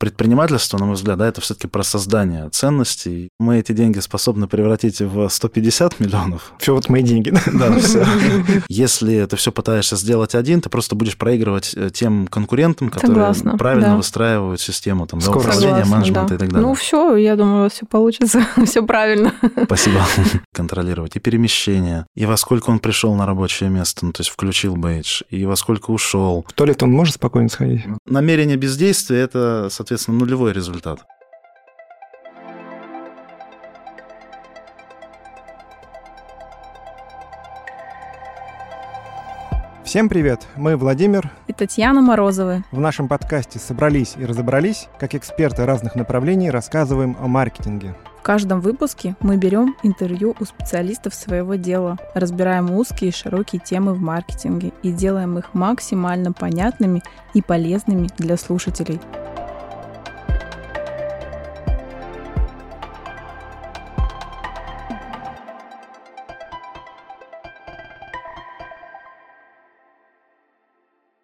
предпринимательство, на мой взгляд, да, это все-таки про создание ценностей. Мы эти деньги способны превратить в 150 миллионов. Все вот мои деньги. Да, все. Если ты все пытаешься сделать один, ты просто будешь проигрывать э, тем конкурентам, которые Согласна, правильно да. выстраивают систему там, да, управления, менеджмента да. и так далее. Ну все, я думаю, все получится, все правильно. Спасибо. Контролировать и перемещение, и во сколько он пришел на рабочее место, ну, то есть включил бейдж, и во сколько ушел. В туалет он может спокойно сходить? Намерение бездействия – это, соответственно, нулевой результат. Всем привет! Мы Владимир и Татьяна Морозовы. В нашем подкасте «Собрались и разобрались», как эксперты разных направлений, рассказываем о маркетинге. В каждом выпуске мы берем интервью у специалистов своего дела, разбираем узкие и широкие темы в маркетинге и делаем их максимально понятными и полезными для слушателей.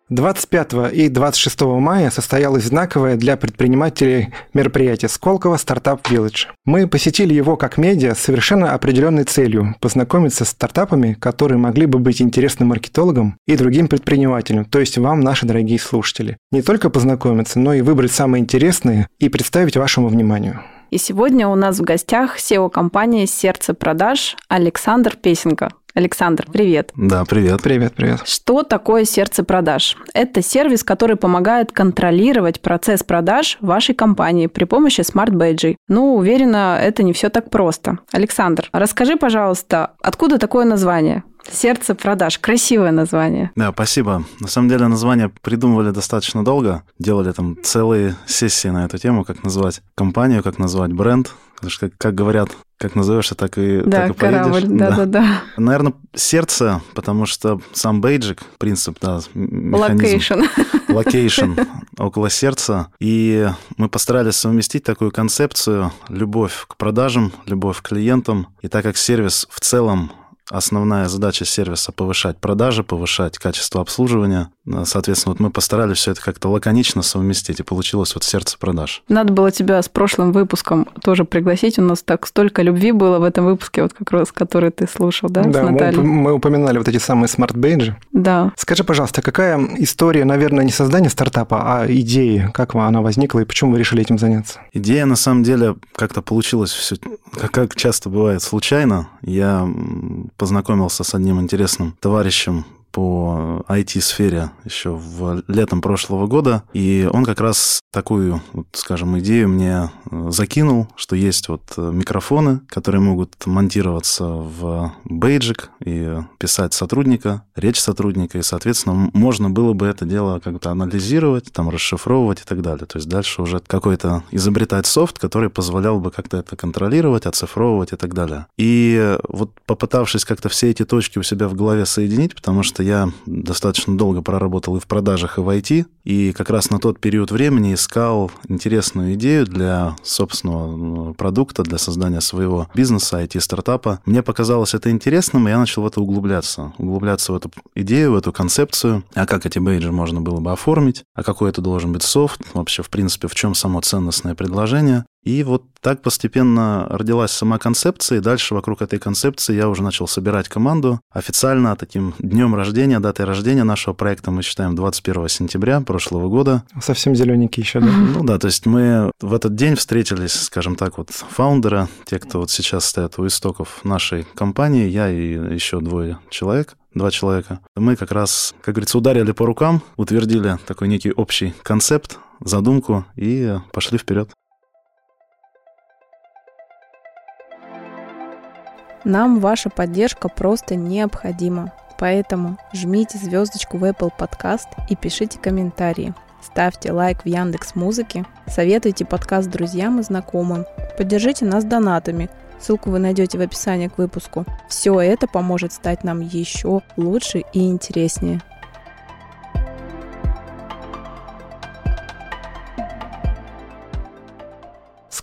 25 и 26 мая состоялось знаковое для предпринимателей мероприятие Сколково Стартап Village. Мы посетили его как медиа с совершенно определенной целью – познакомиться с стартапами, которые могли бы быть интересны маркетологам и другим предпринимателям, то есть вам, наши дорогие слушатели. Не только познакомиться, но и выбрать самые интересные и представить вашему вниманию. И сегодня у нас в гостях SEO-компания «Сердце продаж» Александр Песенко. Александр, привет. Да, привет. Привет, привет. Что такое сердце продаж? Это сервис, который помогает контролировать процесс продаж вашей компании при помощи smart-бейджей. Ну, уверена, это не все так просто. Александр, расскажи, пожалуйста, откуда такое название? Сердце продаж. Красивое название. Да, спасибо. На самом деле название придумывали достаточно долго. Делали там целые сессии на эту тему, как назвать компанию, как назвать бренд. Потому что, как, как говорят, как назовешься, так и, да, так и корабль, поедешь. Да, да, да. Наверное, сердце, потому что сам бейджик, принцип, да, механизм. Location. Location около сердца. И мы постарались совместить такую концепцию любовь к продажам, любовь к клиентам. И так как сервис в целом Основная задача сервиса – повышать продажи, повышать качество обслуживания. Соответственно, вот мы постарались все это как-то лаконично совместить, и получилось вот сердце продаж. Надо было тебя с прошлым выпуском тоже пригласить. У нас так столько любви было в этом выпуске, вот как раз, который ты слушал, да, да с Натальей? Мы, мы упоминали вот эти самые smart-бейджи. Да. Скажи, пожалуйста, какая история, наверное, не создания стартапа, а идеи, как она возникла и почему вы решили этим заняться? Идея, на самом деле, как-то получилась все, как часто бывает, случайно. Я познакомился с одним интересным товарищем по IT-сфере еще в летом прошлого года, и он как раз такую, вот, скажем, идею мне э, закинул, что есть вот э, микрофоны, которые могут монтироваться в бейджик и писать сотрудника, речь сотрудника, и, соответственно, можно было бы это дело как-то анализировать, там, расшифровывать и так далее. То есть дальше уже какой-то изобретать софт, который позволял бы как-то это контролировать, оцифровывать и так далее. И вот попытавшись как-то все эти точки у себя в голове соединить, потому что я достаточно долго проработал и в продажах, и в IT, и как раз на тот период времени искал интересную идею для собственного ну, продукта, для создания своего бизнеса, IT-стартапа. Мне показалось это интересным, и я начал в это углубляться. Углубляться в эту идею, в эту концепцию, а как эти бейджи можно было бы оформить, а какой это должен быть софт, вообще, в принципе, в чем само ценностное предложение. И вот так постепенно родилась сама концепция, и дальше вокруг этой концепции я уже начал собирать команду. Официально таким днем рождения, датой рождения нашего проекта мы считаем 21 сентября прошлого года. Совсем зелененький еще, да? Ну да, то есть мы в этот день встретились, скажем так, вот фаундеры, те, кто вот сейчас стоят у истоков нашей компании, я и еще двое человек два человека. Мы как раз, как говорится, ударили по рукам, утвердили такой некий общий концепт, задумку и пошли вперед. Нам ваша поддержка просто необходима. Поэтому жмите звездочку в Apple Podcast и пишите комментарии. Ставьте лайк в Яндекс Музыке, советуйте подкаст друзьям и знакомым. Поддержите нас донатами. Ссылку вы найдете в описании к выпуску. Все это поможет стать нам еще лучше и интереснее.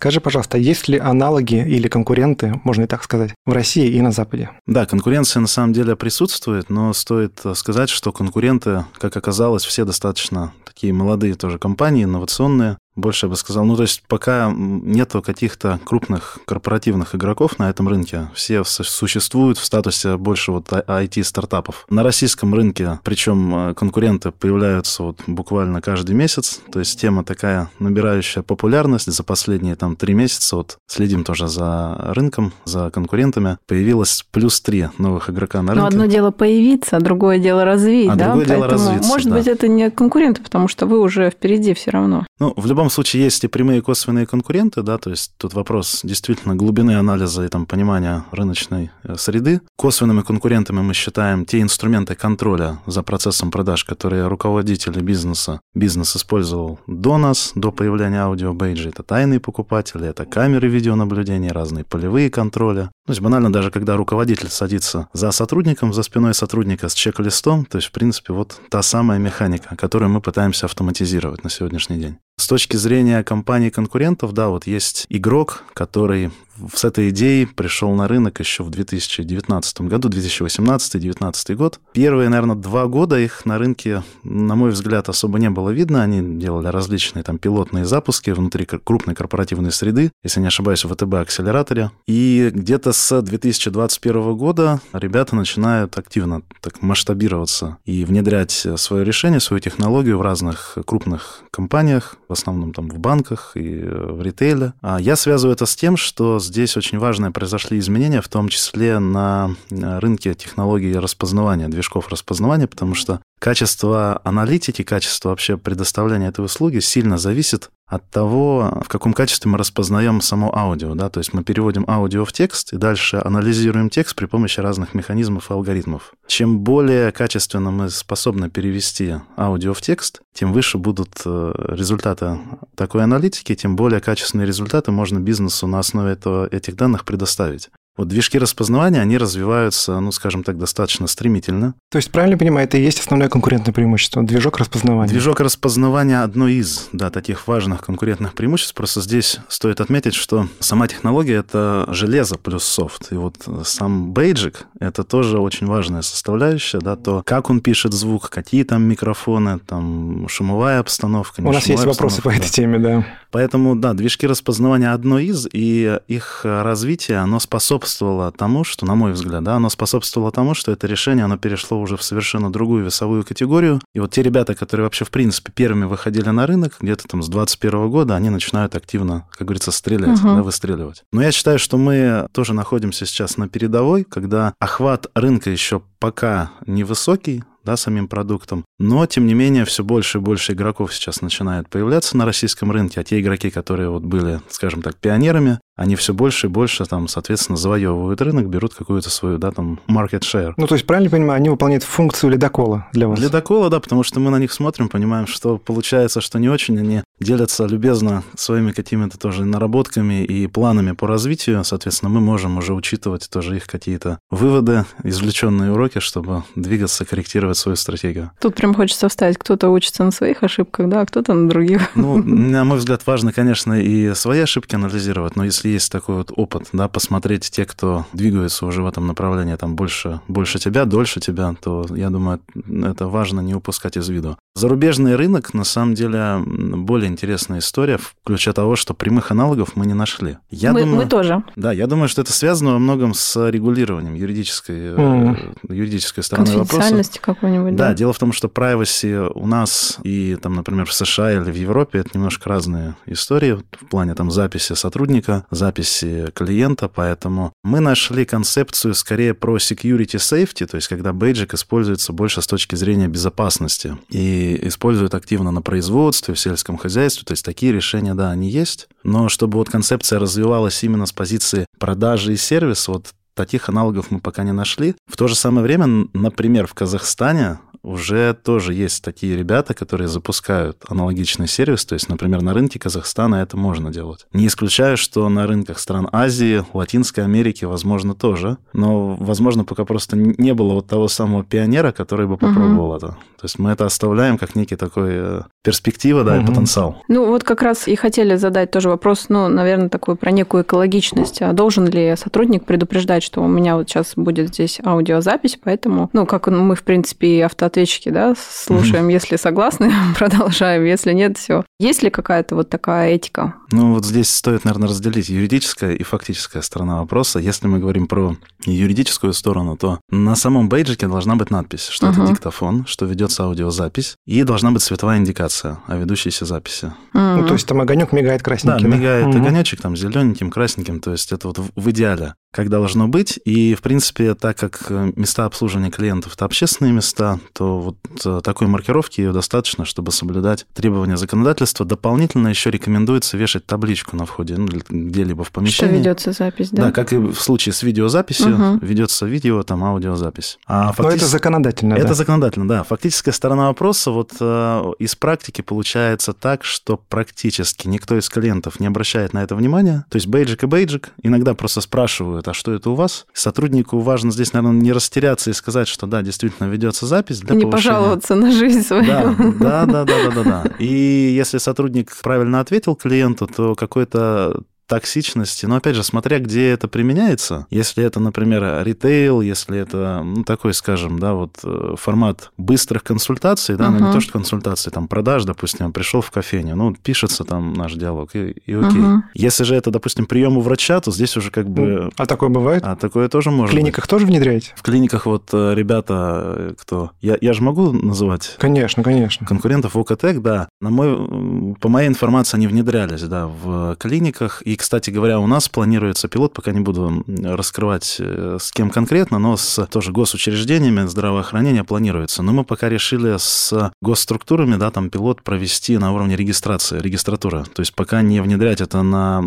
Скажи, пожалуйста, есть ли аналоги или конкуренты, можно и так сказать, в России и на Западе? Да, конкуренция на самом деле присутствует, но стоит сказать, что конкуренты, как оказалось, все достаточно такие молодые тоже компании, инновационные. Больше я бы сказал, ну, то есть пока нету каких-то крупных корпоративных игроков на этом рынке, все существуют в статусе больше вот IT-стартапов. На российском рынке, причем э, конкуренты появляются вот буквально каждый месяц, то есть тема такая набирающая популярность за последние там три месяца, вот следим тоже за рынком, за конкурентами, появилось плюс три новых игрока на рынке. Но одно дело появиться, а другое дело развить, а да? другое Поэтому, дело развиться, может да. быть, это не конкуренты, потому что вы уже впереди все равно. Ну, в любом случае, есть и прямые и косвенные конкуренты, да, то есть тут вопрос действительно глубины анализа и там понимания рыночной э, среды. Косвенными конкурентами мы считаем те инструменты контроля за процессом продаж, которые руководители бизнеса, бизнес использовал до нас, до появления аудиобейджа. Это тайные покупатели, это камеры видеонаблюдения, разные полевые контроля. То есть банально даже когда руководитель садится за сотрудником, за спиной сотрудника с чек-листом, то есть, в принципе, вот та самая механика, которую мы пытаемся автоматизировать на сегодняшний день. С точки зрения компаний-конкурентов, да, вот есть игрок, который с этой идеей пришел на рынок еще в 2019 году, 2018-2019 год. Первые, наверное, два года их на рынке, на мой взгляд, особо не было видно. Они делали различные там пилотные запуски внутри крупной корпоративной среды, если не ошибаюсь, в ВТБ-акселераторе. И где-то с 2021 года ребята начинают активно так масштабироваться и внедрять свое решение, свою технологию в разных крупных компаниях, в основном там в банках и в ритейле. А я связываю это с тем, что здесь очень важные произошли изменения, в том числе на рынке технологий распознавания, движков распознавания, потому что качество аналитики, качество вообще предоставления этой услуги сильно зависит от того, в каком качестве мы распознаем само аудио. Да? То есть мы переводим аудио в текст и дальше анализируем текст при помощи разных механизмов и алгоритмов. Чем более качественно мы способны перевести аудио в текст, тем выше будут э, результаты такой аналитики, тем более качественные результаты можно бизнесу на основе этого, этих данных предоставить. Вот движки распознавания, они развиваются, ну, скажем так, достаточно стремительно. То есть, правильно понимаю, это и есть основное конкурентное преимущество, движок распознавания? Движок распознавания – одно из, да, таких важных конкурентных преимуществ. Просто здесь стоит отметить, что сама технология – это железо плюс софт. И вот сам бейджик – это тоже очень важная составляющая, да, то, как он пишет звук, какие там микрофоны, там шумовая обстановка, У нас есть вопросы по этой теме, да. Поэтому, да, движки распознавания – одно из, и их развитие, оно способствует способствовало тому, что, на мой взгляд, да, оно способствовало тому, что это решение, оно перешло уже в совершенно другую весовую категорию. И вот те ребята, которые вообще, в принципе, первыми выходили на рынок, где-то там с 21 года, они начинают активно, как говорится, стрелять, угу. да, выстреливать. Но я считаю, что мы тоже находимся сейчас на передовой, когда охват рынка еще пока невысокий, да, самим продуктом. Но, тем не менее, все больше и больше игроков сейчас начинает появляться на российском рынке, а те игроки, которые вот были, скажем так, пионерами, они все больше и больше, там, соответственно, завоевывают рынок, берут какую-то свою, да, там, market share. Ну, то есть, правильно понимаю, они выполняют функцию ледокола для вас? Ледокола, да, потому что мы на них смотрим, понимаем, что получается, что не очень, они делятся любезно своими какими-то тоже наработками и планами по развитию, соответственно, мы можем уже учитывать тоже их какие-то выводы, извлеченные уроки, чтобы двигаться, корректировать свою стратегию. Тут прям хочется вставить, кто-то учится на своих ошибках, да, а кто-то на других. Ну, на мой взгляд, важно, конечно, и свои ошибки анализировать, но если есть такой вот опыт, да, посмотреть те, кто двигается уже в этом направлении, там больше, больше тебя, дольше тебя, то я думаю, это важно не упускать из виду. Зарубежный рынок, на самом деле, более интересная история, включая того, что прямых аналогов мы не нашли. Я мы, думаю, мы тоже. Да, я думаю, что это связано во многом с регулированием юридической, mm. юридической стороны вопроса. какой-нибудь, да? Да, дело в том, что privacy у нас и, там, например, в США или в Европе это немножко разные истории в плане там записи сотрудника, записи клиента, поэтому мы нашли концепцию скорее про security safety, то есть когда бейджик используется больше с точки зрения безопасности и используют активно на производстве, в сельском хозяйстве. То есть такие решения, да, они есть. Но чтобы вот концепция развивалась именно с позиции продажи и сервиса, вот таких аналогов мы пока не нашли. В то же самое время, например, в Казахстане уже тоже есть такие ребята, которые запускают аналогичный сервис. То есть, например, на рынке Казахстана это можно делать. Не исключаю, что на рынках стран Азии, Латинской Америки, возможно, тоже. Но, возможно, пока просто не было вот того самого пионера, который бы попробовал угу. это. То есть мы это оставляем как некий такой э, перспектива, да, угу. и потенциал. Ну, вот как раз и хотели задать тоже вопрос, ну, наверное, такой про некую экологичность. А должен ли сотрудник предупреждать, что у меня вот сейчас будет здесь аудиозапись, поэтому, ну, как мы, в принципе, и авто автоответчики, да, слушаем. Если согласны, продолжаем. Если нет, все. Есть ли какая-то вот такая этика? Ну, вот здесь стоит, наверное, разделить юридическая и фактическая сторона вопроса. Если мы говорим про юридическую сторону, то на самом бейджике должна быть надпись, что uh-huh. это диктофон, что ведется аудиозапись, и должна быть световая индикация о ведущейся записи. Uh-huh. Ну, то есть там огонек мигает красненьким. Да, мигает uh-huh. огонечек там зелененьким, красненьким, то есть это вот в идеале как должно быть. И, в принципе, так как э, места обслуживания клиентов – это общественные места, то вот э, такой маркировки ее достаточно, чтобы соблюдать требования законодательства. Дополнительно еще рекомендуется вешать табличку на входе ну, где-либо в помещении. Что ведется запись, да? Да, как и в случае с видеозаписью, угу. ведется видео, там аудиозапись. А фактически... Но это законодательно, Это да? законодательно, да. Фактическая сторона вопроса вот э, из практики получается так, что практически никто из клиентов не обращает на это внимания. То есть бейджик и бейджик иногда просто спрашивают, спрашивают, а что это у вас? Сотруднику важно здесь, наверное, не растеряться и сказать, что да, действительно ведется запись для Не повышения. пожаловаться на жизнь свою. Да, да, да, да, да, да. И если сотрудник правильно ответил клиенту, то какой-то токсичности, но опять же, смотря где это применяется, если это, например, ритейл, если это, ну, такой, скажем, да, вот э, формат быстрых консультаций, да, uh-huh. ну, не то, что консультации, там, продаж, допустим, пришел в кофейню, ну, пишется там наш диалог, и, и окей. Uh-huh. Если же это, допустим, прием у врача, то здесь уже как бы... А такое бывает? А такое тоже может В клиниках быть. тоже внедряете? В клиниках вот э, ребята, э, кто... Я, я же могу называть? Конечно, конечно. Конкурентов в ОКТЭК, да. На мой, по моей информации, они внедрялись, да, в клиниках, и, кстати говоря, у нас планируется пилот, пока не буду раскрывать э, с кем конкретно, но с тоже госучреждениями здравоохранения планируется. Но мы пока решили с госструктурами, да, там пилот провести на уровне регистрации, регистратуры. То есть пока не внедрять это на...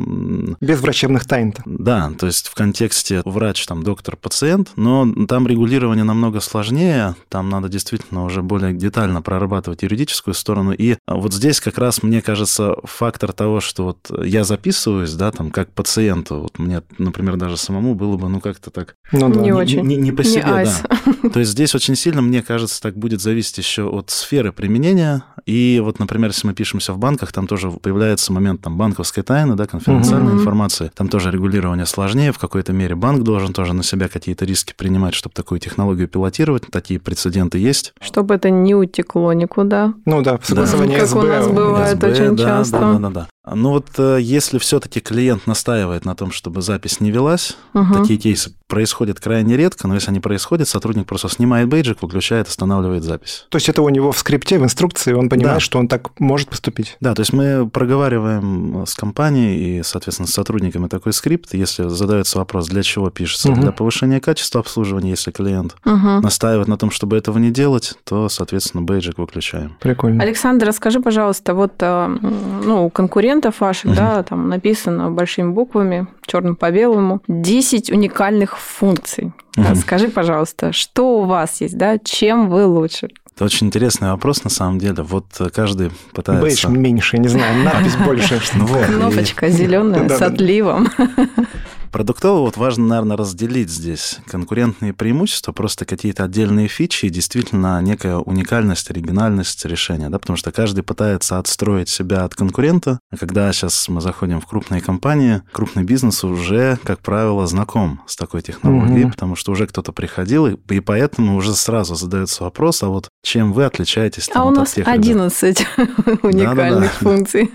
Без врачебных тайн -то. Да, то есть в контексте врач, там, доктор, пациент, но там регулирование намного сложнее, там надо действительно уже более детально прорабатывать юридическую сторону. И вот здесь как раз, мне кажется, фактор того, что вот я записываюсь, да, там, как пациенту. Вот мне, например, даже самому было бы, ну, как-то так... Ну, да. Не, не очень. Не, не по не себе, айс. да. То есть здесь очень сильно, мне кажется, так будет зависеть еще от сферы применения. И вот, например, если мы пишемся в банках, там тоже появляется момент там банковской тайны, да, конфиденциальной угу. информации. Там тоже регулирование сложнее. В какой-то мере банк должен тоже на себя какие-то риски принимать, чтобы такую технологию пилотировать. Такие прецеденты есть. Чтобы это не утекло никуда. Ну да, согласование да. Как СБ. у нас бывает СБ, очень да, часто. Да, да, да, да. Ну вот э, если все-таки клиент настаивает на том, чтобы запись не велась, угу. такие кейсы происходят крайне редко, но если они происходят, сотрудник просто снимает бейджик, выключает, останавливает запись. То есть это у него в скрипте, в инструкции, он понимает, да. что он так может поступить? Да, то есть мы проговариваем с компанией и, соответственно, с сотрудниками такой скрипт. Если задается вопрос, для чего пишется, угу. для повышения качества обслуживания, если клиент угу. настаивает на том, чтобы этого не делать, то, соответственно, бейджик выключаем. Прикольно. Александр, расскажи, пожалуйста, вот э, ну, конкурент конкурентов ваших, угу. да, там написано большими буквами, черным по белому, 10 уникальных функций. Угу. Скажи, пожалуйста, что у вас есть, да, чем вы лучше? Это очень интересный вопрос, на самом деле. Вот каждый пытается... Бейдж меньше, не знаю, надпись больше. Кнопочка зеленая с отливом. Продуктово вот важно, наверное, разделить здесь конкурентные преимущества, просто какие-то отдельные фичи и действительно некая уникальность, оригинальность решения, да, потому что каждый пытается отстроить себя от конкурента, а когда сейчас мы заходим в крупные компании, крупный бизнес уже, как правило, знаком с такой технологией, угу. потому что уже кто-то приходил, и, и поэтому уже сразу задается вопрос, а вот чем вы отличаетесь там, А вот у нас тех 11 уникальных функций.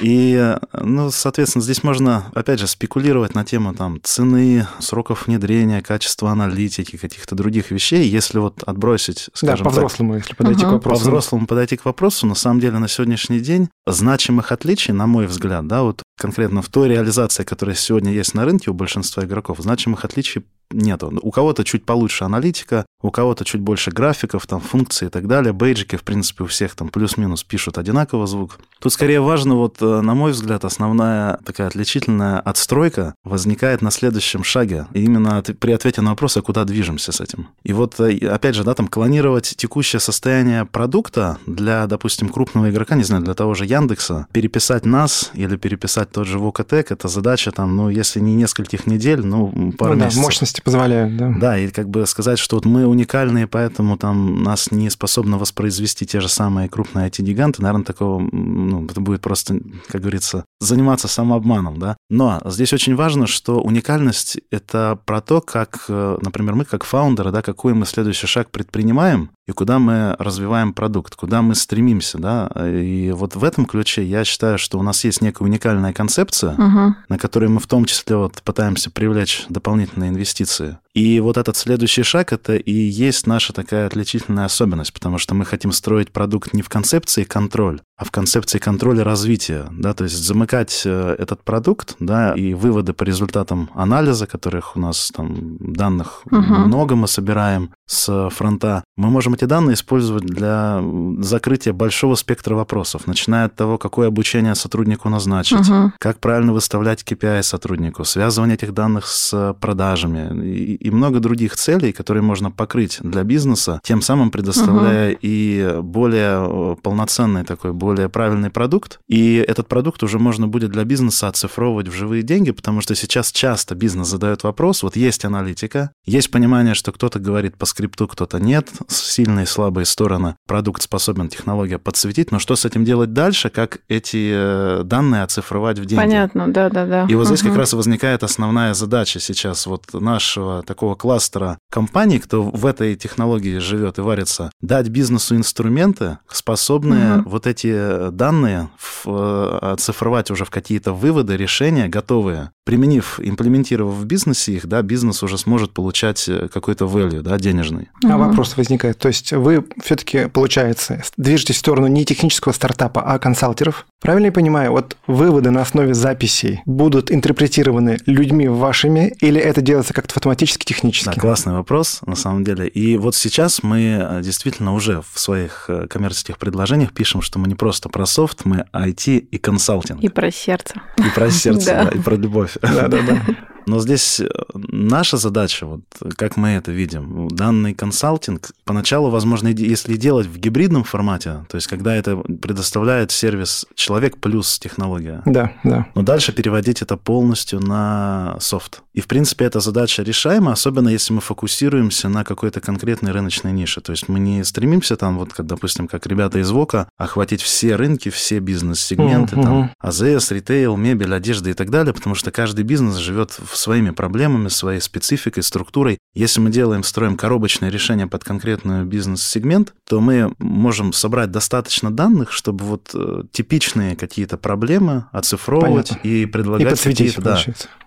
И, ну, соответственно, здесь можно, опять же, спекулировать на тему там цены, сроков внедрения, качества аналитики, каких-то других вещей, если вот отбросить, скажем да, по-взрослому, если подойти uh-huh. к вопросу. По-взрослому подойти к вопросу, на самом деле на сегодняшний день значимых отличий, на мой взгляд, да, вот конкретно в той реализации, которая сегодня есть на рынке у большинства игроков, значимых отличий нету. У кого-то чуть получше аналитика, у кого-то чуть больше графиков, там, функций и так далее. Бейджики, в принципе, у всех там плюс-минус пишут одинаково звук. Тут скорее важно, вот, э, на мой взгляд, основная такая отличительная отстройка возникает на следующем шаге. И именно при ответе на вопрос, а куда движемся с этим. И вот, э, опять же, да, там, клонировать текущее состояние продукта для, допустим, крупного игрока, не знаю, для того же Яндекса, переписать нас или переписать тот же Вокатек, это задача там, ну, если не нескольких недель, ну, пару ну, месяцев. Да, мощности позволяют, да. Да, и как бы сказать, что вот мы уникальные, поэтому там нас не способны воспроизвести те же самые крупные IT-гиганты, наверное, такого, ну, это будет просто, как говорится, заниматься самообманом, да. Но здесь очень важно, что уникальность — это про то, как, например, мы как фаундеры, да, какой мы следующий шаг предпринимаем, и куда мы развиваем продукт, куда мы стремимся, да. И вот в этом ключе я считаю, что у нас есть некая уникальная концепция, угу. на которой мы в том числе вот пытаемся привлечь дополнительные инвестиции. И вот этот следующий шаг это и есть наша такая отличительная особенность, потому что мы хотим строить продукт не в концепции контроль, а в концепции контроля развития, да, то есть замыкать э, этот продукт, да, и выводы по результатам анализа, которых у нас там данных угу. много мы собираем с фронта, мы можем эти данные использовать для закрытия большого спектра вопросов, начиная от того, какое обучение сотруднику назначить, угу. как правильно выставлять KPI сотруднику, связывание этих данных с продажами и, и много других целей, которые можно покрыть для бизнеса, тем самым предоставляя угу. и более полноценный такой, более правильный продукт. И этот продукт уже можно будет для бизнеса оцифровывать в живые деньги, потому что сейчас часто бизнес задает вопрос, вот есть аналитика, есть понимание, что кто-то говорит по скрипту, кто-то нет, сильные и слабые стороны продукт способен технология подсветить, но что с этим делать дальше, как эти э, данные оцифровать в деньги? Понятно, да-да-да. И вот угу. здесь как раз возникает основная задача сейчас вот нашего такого кластера компаний, кто в этой технологии живет и варится, дать бизнесу инструменты, способные угу. вот эти данные в, э, оцифровать уже в какие-то выводы, решения готовые. Применив, имплементировав в бизнесе их, да, бизнес уже сможет получать э, какой-то value, да, денежный. А угу. вопрос возникает, то есть вы все-таки, получается, движетесь в сторону не технического стартапа, а консалтеров. Правильно я понимаю, вот выводы на основе записей будут интерпретированы людьми вашими, или это делается как-то автоматически технически? Да, классный вопрос, на самом деле. И вот сейчас мы э, действительно уже в своих э, коммерческих предложениях пишем, что мы не просто про софт, мы IT и консалтинг. И про сердце. И про сердце, да, и про любовь. Да-да-да. Но здесь э, наша задача, вот как мы это видим, данный консалтинг поначалу, возможно, если делать в гибридном формате, то есть когда это предоставляет сервис человек плюс технология. Да, да. Но дальше переводить это полностью на софт. И, в принципе, эта задача решаема, особенно если мы фокусируемся на какой-то конкретной рыночной нише. То есть мы не стремимся там, вот, как, допустим, как ребята из ВОКа, охватить все рынки, все бизнес-сегменты, mm-hmm. там, АЗС, ритейл, мебель, одежда и так далее, потому что каждый бизнес живет в своими проблемами, своей спецификой, структурой. Если мы делаем, строим коробочное решение под конкретный бизнес-сегмент, то мы можем собрать достаточно данных, чтобы вот э, типичные какие-то проблемы оцифровывать Понятно. и предлагать и какие-то, да,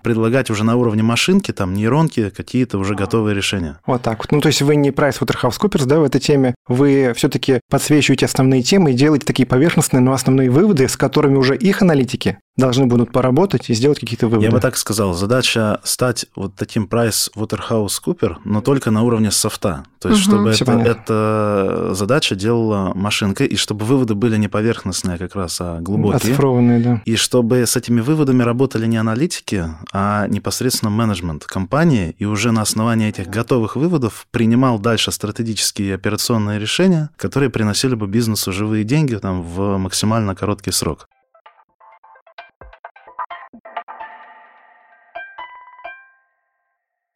предлагать уже на уровне машинки, там, нейронки, какие-то уже готовые решения. Вот так вот. Ну, то есть вы не PricewaterhouseCoopers, да, в этой теме, вы все-таки подсвечиваете основные темы и делаете такие поверхностные, но основные выводы, с которыми уже их аналитики должны будут поработать и сделать какие-то выводы. Я бы так сказал, задача стать вот таким Price Waterhouse Cooper, но только на уровне софта. То есть, угу, чтобы это, эта задача делала машинка, и чтобы выводы были не поверхностные как раз, а глубокие. Оцифрованные, да. И чтобы с этими выводами работали не аналитики, а непосредственно менеджмент компании, и уже на основании этих готовых выводов принимал дальше стратегические и операционные решения, которые приносили бы бизнесу живые деньги там, в максимально короткий срок.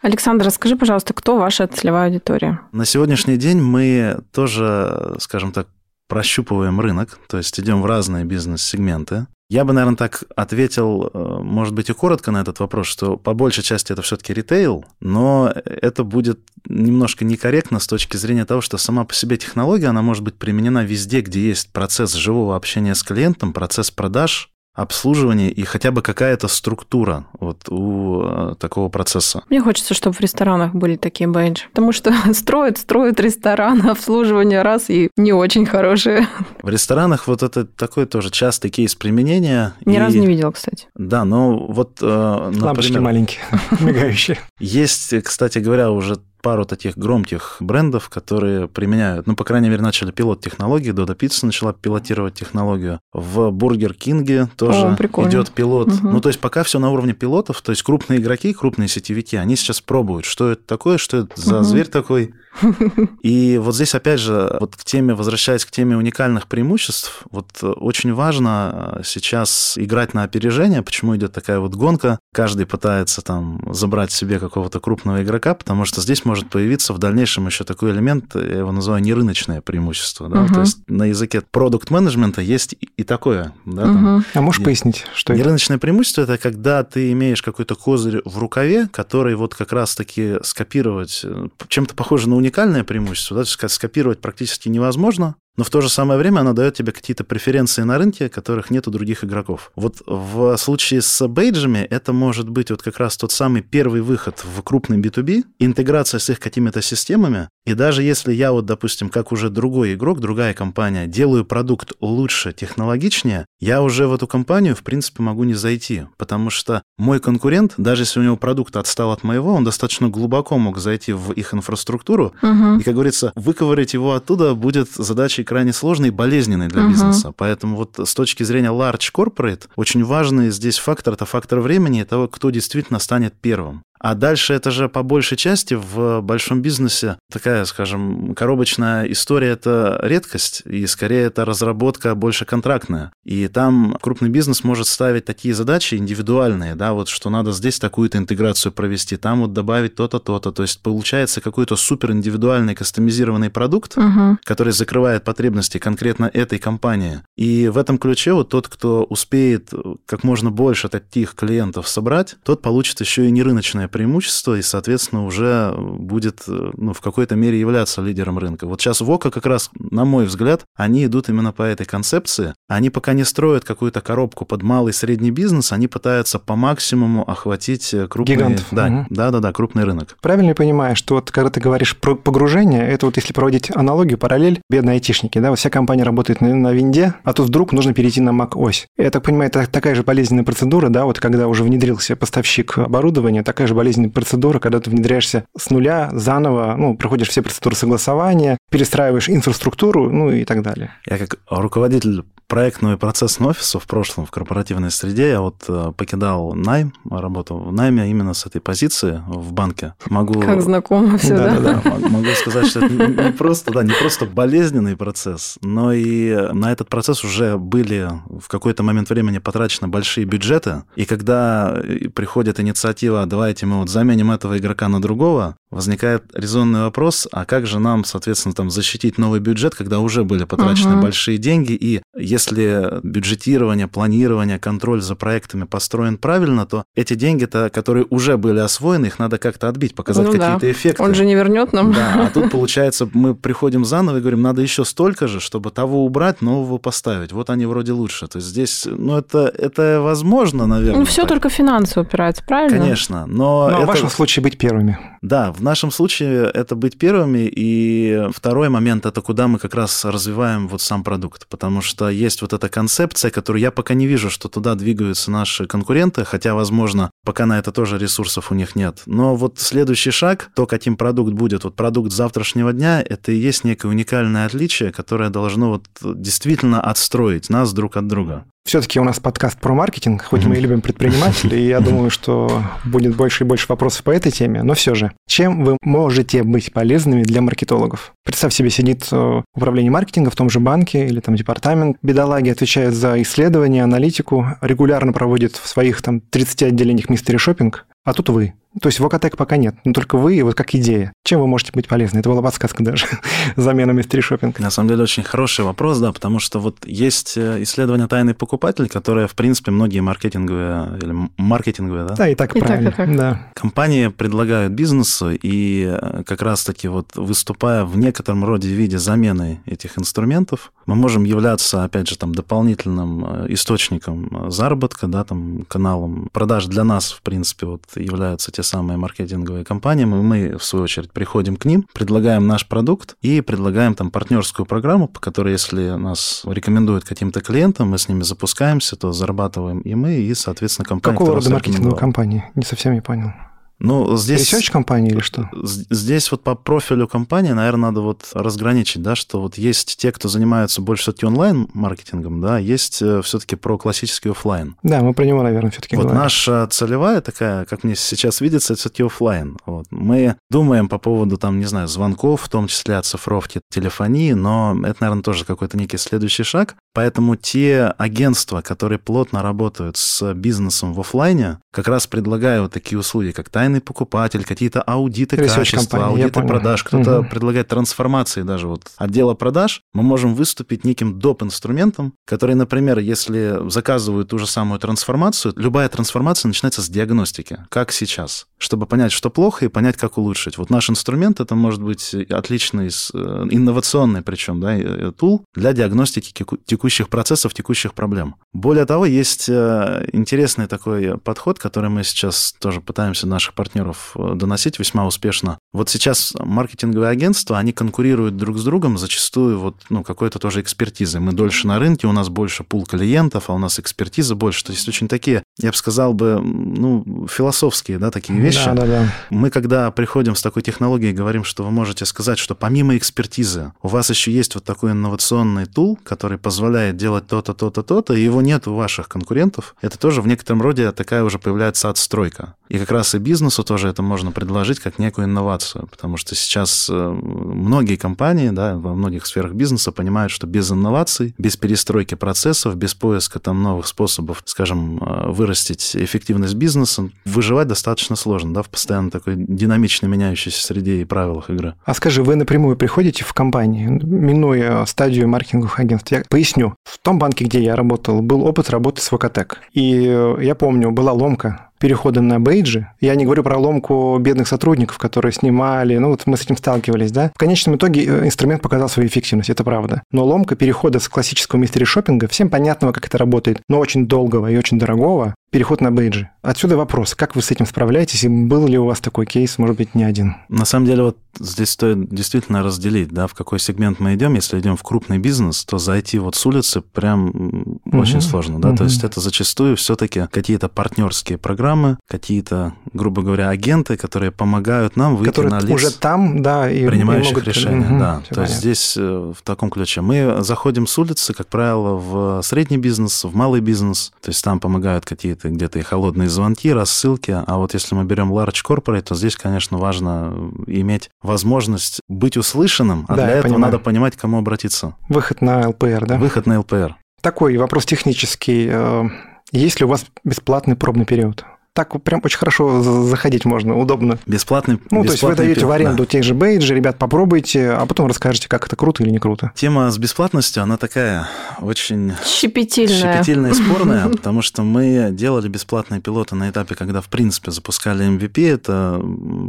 Александр, расскажи, пожалуйста, кто ваша целевая аудитория? На сегодняшний день мы тоже, скажем так, прощупываем рынок, то есть идем в разные бизнес-сегменты. Я бы, наверное, так ответил, э, может быть, и коротко на этот вопрос, что по большей части это все-таки ритейл, но это будет немножко некорректно с точки зрения того, что сама по себе технология, она может быть применена везде, где есть процесс живого общения с клиентом, процесс продаж, обслуживание и хотя бы какая-то структура вот у э, такого процесса. Мне хочется, чтобы в ресторанах были такие бейджи, потому что строят, строят ресторан, обслуживание раз и не очень хорошие. В ресторанах вот это такой тоже частый кейс применения. Ни и... разу не видел, кстати. Да, но вот, э, например... Лампочки маленькие, мигающие. Есть, кстати говоря, уже пару таких громких брендов, которые применяют, ну, по крайней мере, начали пилот технологии, Дода Пицца начала пилотировать технологию. В Бургер Кинге тоже О, идет пилот. Угу. Ну, то есть пока все на уровне пилотов, то есть крупные игроки, крупные сетевики, они сейчас пробуют, что это такое, что это за угу. зверь такой, и вот здесь, опять же, вот к теме, возвращаясь к теме уникальных преимуществ, вот очень важно э, сейчас играть на опережение, почему идет такая вот гонка, каждый пытается там забрать себе какого-то крупного игрока, потому что здесь может появиться в дальнейшем еще такой элемент, я его называю нерыночное преимущество. Да? Угу. То есть на языке продукт-менеджмента есть и такое. Да, угу. там, а можешь и... пояснить, что Нерыночное это? преимущество – это когда ты имеешь какой-то козырь в рукаве, который вот как раз-таки скопировать, э, чем-то похоже на уникальное преимущество, да? то есть скопировать практически невозможно, но в то же самое время она дает тебе какие-то преференции на рынке, которых нет у других игроков. Вот в случае с бейджами это может быть вот как раз тот самый первый выход в крупный B2B, интеграция с их какими-то системами, и даже если я вот, допустим, как уже другой игрок, другая компания, делаю продукт лучше, технологичнее, я уже в эту компанию, в принципе, могу не зайти, потому что мой конкурент, даже если у него продукт отстал от моего, он достаточно глубоко мог зайти в их инфраструктуру, угу. и, как говорится, выковырять его оттуда будет задачей крайне сложной и болезненной для угу. бизнеса. Поэтому вот с точки зрения large corporate, очень важный здесь фактор – это фактор времени и того, кто действительно станет первым. А дальше это же по большей части в большом бизнесе такая, скажем, коробочная история – это редкость, и скорее это разработка больше контрактная. И там крупный бизнес может ставить такие задачи индивидуальные, да, вот что надо здесь такую-то интеграцию провести, там вот добавить то-то, то-то. То есть получается какой-то супер индивидуальный кастомизированный продукт, угу. который закрывает потребности конкретно этой компании. И в этом ключе вот тот, кто успеет как можно больше таких клиентов собрать, тот получит еще и нерыночное преимущество и, соответственно, уже будет ну, в какой-то мере являться лидером рынка. Вот сейчас Вока как раз, на мой взгляд, они идут именно по этой концепции. Они пока не строят какую-то коробку под малый и средний бизнес, они пытаются по максимуму охватить крупный... Гигантов. Да, угу. да, да, да, крупный рынок. Правильно я понимаю, что вот когда ты говоришь про погружение, это вот если проводить аналогию, параллель, бедные айтишники, да, вот вся компания работает на, на винде, а тут вдруг нужно перейти на Mac ось. Я так понимаю, это такая же болезненная процедура, да, вот когда уже внедрился поставщик оборудования, такая же болезненная процедура, когда ты внедряешься с нуля, заново, ну, проходишь все процедуры согласования, перестраиваешь инфраструктуру, ну и так далее. Я как руководитель проектного и процессного офиса в прошлом, в корпоративной среде, я вот э, покидал найм, работал в найме именно с этой позиции в банке. Могу... Как знакомо все, да? Да, да. Могу сказать, что это не просто, да, не просто болезненный процесс, но и на этот процесс уже были в какой-то момент времени потрачены большие бюджеты, и когда э, приходит инициатива, давайте мы вот заменим этого игрока на другого, возникает резонный вопрос, а как же нам, соответственно, там защитить новый бюджет, когда уже были потрачены угу. большие деньги, и если бюджетирование, планирование, контроль за проектами построен правильно, то эти деньги-то, которые уже были освоены, их надо как-то отбить, показать ну, какие-то да. эффекты. Он же не вернет нам. Да, а тут получается, мы приходим заново и говорим, надо еще столько же, чтобы того убрать, нового поставить. Вот они вроде лучше. То есть здесь, ну, это, это возможно, наверное. Ну, все так. только финансы упирается, правильно? Конечно, но... Но это... в вашем случае быть первыми. Да, в нашем случае это быть первыми, и второй момент – это куда мы как раз развиваем вот сам продукт, потому что есть вот эта концепция, которую я пока не вижу, что туда двигаются наши конкуренты, хотя, возможно, пока на это тоже ресурсов у них нет. Но вот следующий шаг, то, каким продукт будет, вот продукт завтрашнего дня, это и есть некое уникальное отличие, которое должно вот действительно отстроить нас друг от друга. Все-таки у нас подкаст про маркетинг, хоть мы и любим предпринимателей, и я думаю, что будет больше и больше вопросов по этой теме, но все же, чем вы можете быть полезными для маркетологов? Представь себе, сидит э, управление маркетинга в том же банке или там департамент. Бедолаги, отвечает за исследования, аналитику, регулярно проводит в своих там 30 отделениях мистери шопинг, а тут вы. То есть Вокатек пока нет, но только вы и вот как идея. Чем вы можете быть полезны? Это была подсказка даже. Замена мистери шопинг. На самом деле очень хороший вопрос, да, потому что вот есть э, исследование тайный покупатель, которое, в принципе, многие маркетинговые или маркетинговые, да? Да, и так и правильно. Так, и так. Да. Компании предлагают бизнесу, и э, как раз-таки вот выступая в некотором роде виде замены этих инструментов, мы можем являться, опять же, там дополнительным э, источником заработка, да, там каналом продаж для нас, в принципе, вот являются те те самые маркетинговые компании, мы, мы, в свою очередь, приходим к ним, предлагаем наш продукт и предлагаем там партнерскую программу, по которой, если нас рекомендуют каким-то клиентам, мы с ними запускаемся, то зарабатываем и мы, и, соответственно, компания... Какого рода маркетинговая компания? Не совсем я понял. Ну, здесь... Research компании или что? Здесь вот по профилю компании, наверное, надо вот разграничить, да, что вот есть те, кто занимаются больше все-таки онлайн-маркетингом, да, есть э, все-таки про классический офлайн. Да, мы про него, наверное, все-таки Вот говорим. наша целевая такая, как мне сейчас видится, это все-таки офлайн. Вот. Мы думаем по поводу, там, не знаю, звонков, в том числе оцифровки телефонии, но это, наверное, тоже какой-то некий следующий шаг. Поэтому те агентства, которые плотно работают с бизнесом в офлайне, как раз предлагают такие услуги, как тайный тайный покупатель, какие-то аудиты качества, аудиты продаж, кто-то Мгм. предлагает трансформации даже вот отдела продаж, мы можем выступить неким доп. инструментом, который, например, если заказывают ту же самую трансформацию, любая трансформация начинается с диагностики, как сейчас, чтобы понять, что плохо, и понять, как улучшить. Вот наш инструмент, это может быть отличный, э, инновационный причем, да, э, тул для диагностики теку- текущих процессов, текущих проблем. Более того, есть э, интересный такой подход, который мы сейчас тоже пытаемся наших партнеров э, доносить весьма успешно. Вот сейчас маркетинговые агентства, они конкурируют друг с другом зачастую вот, ну, какой-то тоже экспертизой. Мы дольше на рынке, у нас больше пул клиентов, а у нас экспертиза больше. То есть очень такие, я бы сказал бы, ну, философские, да, такие вещи. Да, да, да. Мы, когда приходим с такой технологией, говорим, что вы можете сказать, что помимо экспертизы у вас еще есть вот такой инновационный тул, который позволяет делать то-то, то-то, то-то, и его нет у ваших конкурентов. Это тоже в некотором роде такая уже появляется отстройка. И как раз и бизнесу тоже это можно предложить как некую инновацию, потому что сейчас э, многие компании, да, во многих сферах бизнеса понимают, что без инноваций, без перестройки процессов, без поиска там новых способов, скажем, э, вырастить эффективность бизнеса, выживать достаточно сложно, да, в постоянно такой динамично меняющейся среде и правилах игры. А скажи, вы напрямую приходите в компании, минуя стадию маркетинговых агентств? Я поясню. В том банке, где я работал, был опыт работы с Вокатек. И э, я помню, была ломка перехода на бейджи. Я не говорю про ломку бедных сотрудников, которые снимали, ну вот мы с этим сталкивались, да. В конечном итоге э, инструмент показал свою эффективность, это правда. Но ломка перехода с классического мистери шопинга, всем понятного, как это работает, но очень долгого и очень дорогого, переход на бейджи. Отсюда вопрос, как вы с этим справляетесь, и был ли у вас такой кейс, может быть, не один? На самом деле, вот здесь стоит действительно разделить, да, в какой сегмент мы идем. Если идем в крупный бизнес, то зайти вот с улицы прям м, очень сложно, да. То мгм. есть это зачастую все-таки какие-то партнерские программы, какие-то, грубо говоря, агенты, которые помогают нам выйти которые на лиц уже там, да, и и принимающих могут... решения, Мгм, да. всё То есть понятно. здесь э, в таком ключе. Мы заходим с улицы, как правило, в средний бизнес, в малый бизнес. То есть там помогают какие-то где-то и холодные звонки, рассылки. А вот если мы берем large corporate, то здесь, конечно, важно иметь возможность быть услышанным, а Да, для этого понимаю. надо понимать, к кому обратиться. Выход на ЛПР, да? Выход на ЛПР. Такой вопрос технический. Э, Есть ли у вас бесплатный пробный период? Так прям очень хорошо за- заходить можно, удобно. Бесплатный Ну, то есть вы бесплатный даете пи- в аренду да. тех же бейджи, ребят, попробуйте, а потом расскажете, как это круто или не круто. Тема с бесплатностью, она такая очень Щепетильная. Щепетильная и спорная, потому что мы делали бесплатные пилоты на этапе, когда, в принципе, запускали MVP. Это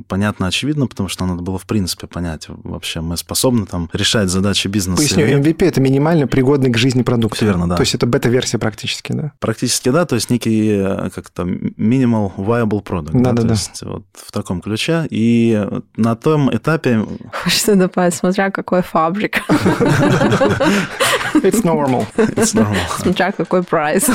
понятно, очевидно, потому что надо было, в принципе, понять, вообще мы способны там решать задачи бизнеса. Поясню. MVP – это минимально пригодный к жизни продукт. Верно, да. То есть это бета-версия практически, да? Практически да, то есть некий э, как-то minimal viable product. Да-да-да. То есть вот в таком ключе. И на том этапе Хочется добавить, смотря какой фабрика, It's normal. it's normal. смотря какой прайс.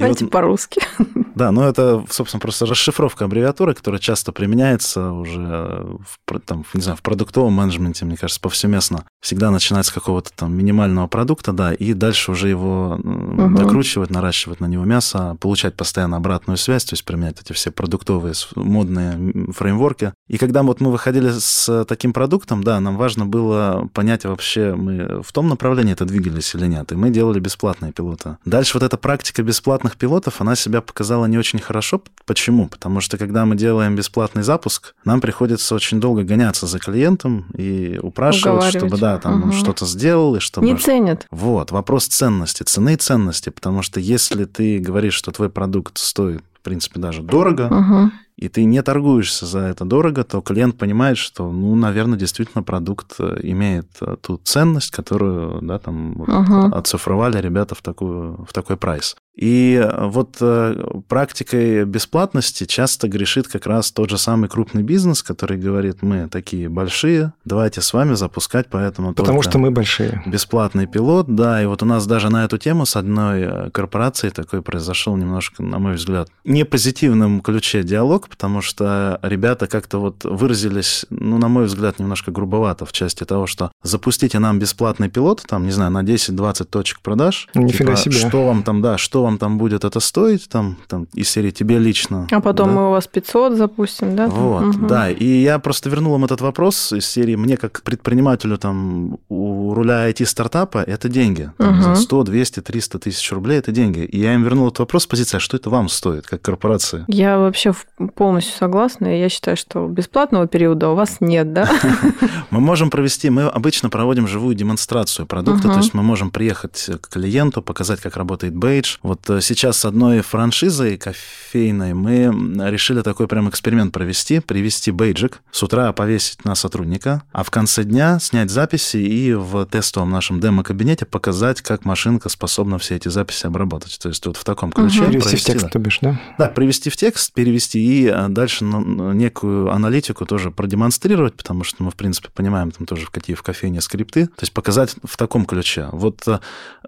И вот Давайте по-русски. Да, ну это, собственно, просто расшифровка аббревиатуры, которая часто применяется уже в, про- там, не знаю, в продуктовом менеджменте, мне кажется, повсеместно. Всегда начинается с какого-то там минимального продукта, да, и дальше уже его Мгм. докручивать, наращивать на него мясо, получать постоянно обратную связь, то есть применять эти все продуктовые модные фреймворки. И когда вот мы выходили с таким продуктом, да, нам важно было понять вообще, мы в том направлении это двигались или нет, и мы делали бесплатные пилоты. Дальше вот эта практика бесплатных пилотов, она себя показала не очень хорошо. Почему? Потому что когда мы делаем бесплатный запуск, нам приходится очень долго гоняться за клиентом и упрашивать, чтобы, да, там он Мгм. что-то сделал, и чтобы... Не ценят. Вот, вопрос ценности, цены и ценности, потому что если ты говоришь, что твой продукт стоит, в принципе, даже дорого, Мгм. И ты не торгуешься за это дорого, то клиент понимает, что, ну, наверное, действительно продукт э, имеет э, ту ценность, которую, да, там вот Мгм. оцифровали ребята в, такую, в такой прайс. И э, вот э, практикой бесплатности часто грешит как раз тот же самый крупный бизнес, который говорит, мы такие большие, давайте с вами запускать, поэтому Потому что мы большие. бесплатный пилот, да, и вот у нас даже на эту тему с одной корпорацией такой произошел немножко, на мой взгляд, не позитивном ключе диалог, потому что ребята как-то вот выразились, ну, на мой взгляд, немножко грубовато в части того, что запустите нам бесплатный пилот, там, не знаю, на 10-20 точек продаж. Нифига Типа, себе. Что вам там, да, что вам там будет это стоить, там, там из серии тебе лично. А потом да? мы у вас 500 запустим, да? Вот, Мгм. да. И я просто вернул им этот вопрос из серии «Мне, как предпринимателю там у руля IT-стартапа, это деньги. Там, Мгм. 100, 200, 300 тысяч рублей – это деньги». И я им вернул этот вопрос с позиции «А что это вам стоит, как корпорации?» Я вообще в полностью согласна. Я считаю, что бесплатного периода у вас нет, да? Мы можем провести, мы обычно проводим живую демонстрацию продукта, то есть мы можем приехать к клиенту, показать, как работает бейдж. Вот э, сейчас с одной франшизой кофейной мы решили такой прям эксперимент провести, привести бейджик, с утра повесить на сотрудника, а в конце дня снять записи и в тестовом нашем демо-кабинете показать, как машинка способна все эти записи обработать. То есть вот в таком ключе. Перевести в текст, то бишь, да? Да, привести в текст, перевести и э, дальше некую аналитику тоже продемонстрировать, потому что мы, в принципе, понимаем там тоже, какие в кофейне скрипты. То есть показать в таком ключе. Вот э,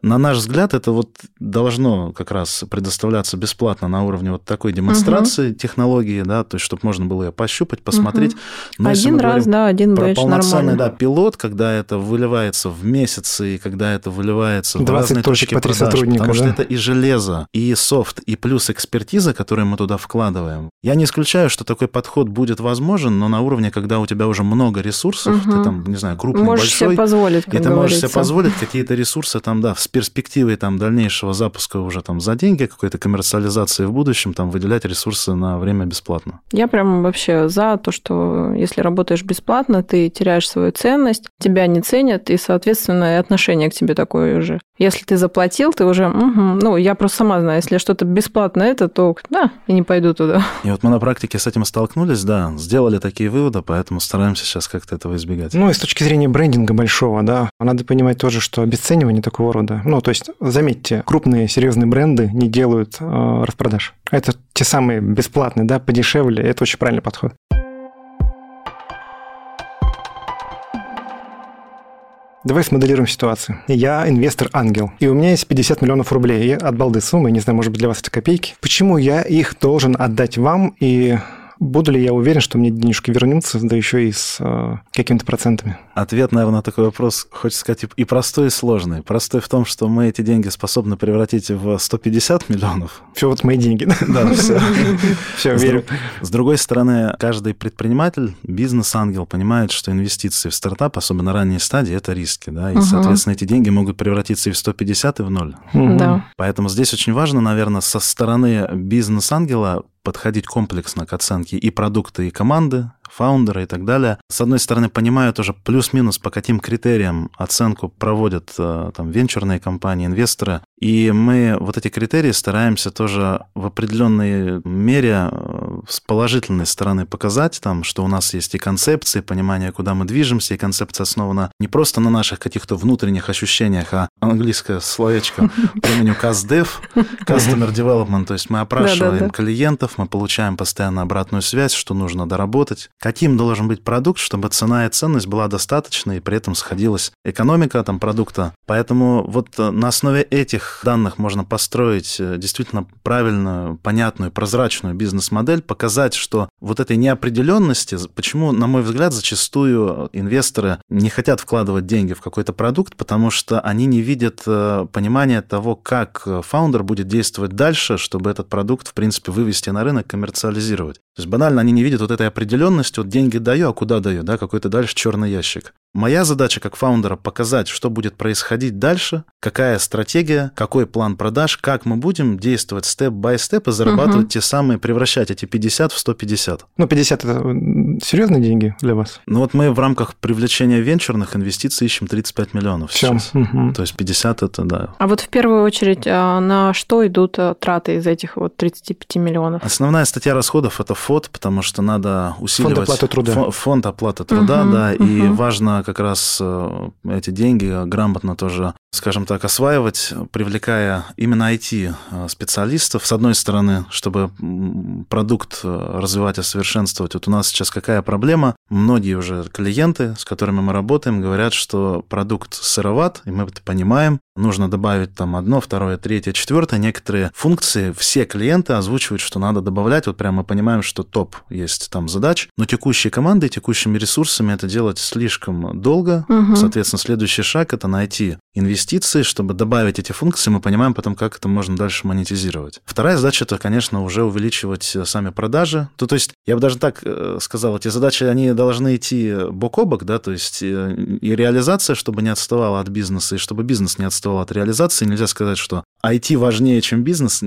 на наш взгляд, это вот должно как раз предоставляться бесплатно на уровне вот такой демонстрации угу. технологии, да, то есть чтобы можно было ее пощупать, посмотреть. Угу. Но один раз, да, один про полноценный, нормально. да, пилот, когда это выливается в месяцы, и когда это выливается в 20 разные точек точки по три продаж, сотрудника, потому что да? это и железо, и софт, и плюс экспертиза, которую мы туда вкладываем. Я не исключаю, что такой подход будет возможен, но на уровне, когда у тебя уже много ресурсов, угу. ты там, не знаю, крупный, можешь большой, себе позволить, как и ты можешь себе говорится. позволить какие-то ресурсы там, да, с перспективой там дальнейшего запуска уже там за деньги, какой-то коммерциализации в будущем, там выделять ресурсы на время бесплатно. Я прям вообще за то, что если работаешь бесплатно, ты теряешь свою ценность, тебя не ценят, и, соответственно, и отношение к тебе такое же. Если ты заплатил, ты уже, угу. ну, я просто сама знаю, если что-то бесплатно это, то, да, и не пойду туда. И вот мы на практике с этим столкнулись, да, сделали такие выводы, поэтому стараемся сейчас как-то этого избегать. Ну, и с точки зрения брендинга большого, да, надо понимать тоже, что обесценивание такого рода, ну, то есть, заметьте, крупные серьезные бренды не делают э, распродаж. Это те самые бесплатные, да, подешевле, это очень правильный подход. Давай смоделируем ситуацию. Я инвестор-ангел, и у меня есть 50 миллионов рублей. Я от балды суммы, не знаю, может быть, для вас это копейки. Почему я их должен отдать вам и буду ли я уверен, что мне денежки вернутся, да еще и с э, какими-то процентами? Ответ, наверное, на такой вопрос, хочется сказать, и простой, и сложный. Простой в том, что мы эти деньги способны превратить в 150 миллионов. Все вот мои деньги. Да, все. Все, верю. С другой стороны, каждый предприниматель, бизнес-ангел понимает, что инвестиции в стартап, особенно на ранней стадии, это риски, да, и, соответственно, эти деньги могут превратиться и в 150, и в ноль. Да. Поэтому здесь очень важно, наверное, со стороны бизнес-ангела подходить комплексно к оценке и продукта, и команды, фаундера и так далее. С одной стороны, понимаю тоже плюс-минус, по каким критериям оценку проводят там венчурные компании, инвесторы. И мы вот эти критерии стараемся тоже в определенной мере с положительной стороны показать, там, что у нас есть и концепции, понимание, куда мы движемся, и концепция основана не просто на наших каких-то внутренних ощущениях, а английское словечко по имени CastDev, Customer Development, то есть мы опрашиваем клиентов, мы получаем постоянно обратную связь, что нужно доработать, каким должен быть продукт, чтобы цена и ценность была достаточной, и при этом сходилась экономика там, продукта. Поэтому вот на основе этих данных можно построить действительно правильную, понятную, прозрачную бизнес-модель, показать, что вот этой неопределенности, почему, на мой взгляд, зачастую инвесторы не хотят вкладывать деньги в какой-то продукт, потому что они не видят понимания того, как фаундер будет действовать дальше, чтобы этот продукт, в принципе, вывести на рынок, коммерциализировать. То есть банально они не видят вот этой определенности, вот деньги даю, а куда даю, да, какой-то дальше черный ящик. Моя задача как фаундера показать, что будет происходить дальше, какая стратегия, какой план продаж, как мы будем действовать step by step и зарабатывать угу. те самые, превращать эти 50 в 150. Ну, 50 – это серьезные деньги для вас? Ну, вот мы в рамках привлечения венчурных инвестиций ищем 35 миллионов Все. сейчас. Угу. То есть 50 – это, да. А вот в первую очередь на что идут траты из этих вот 35 миллионов? Основная статья расходов – это ФОД, потому что надо усиливать... Фонд оплаты труда. Фонд оплаты труда, Угу, да, и угу. Как раз эти деньги грамотно тоже, скажем так, осваивать, привлекая именно IT-специалистов. С одной стороны, чтобы продукт развивать и совершенствовать. Вот у нас сейчас какая проблема? Многие уже клиенты, с которыми мы работаем, говорят, что продукт сыроват, и мы это понимаем. Нужно добавить там одно, второе, третье, четвертое. Некоторые функции все клиенты озвучивают, что надо добавлять. Вот прямо мы понимаем, что топ есть там задач, но текущей командой, текущими ресурсами это делать слишком долго. Угу. Соответственно, следующий шаг – это найти инвестиции, чтобы добавить эти функции, мы понимаем потом, как это можно дальше монетизировать. Вторая задача – это, конечно, уже увеличивать сами продажи. То, то есть, я бы даже так сказал, эти задачи, они должны идти бок о бок, да, то есть и реализация, чтобы не отставала от бизнеса, и чтобы бизнес не отставал отсутствовал от реализации. Нельзя сказать, что IT важнее, чем бизнес.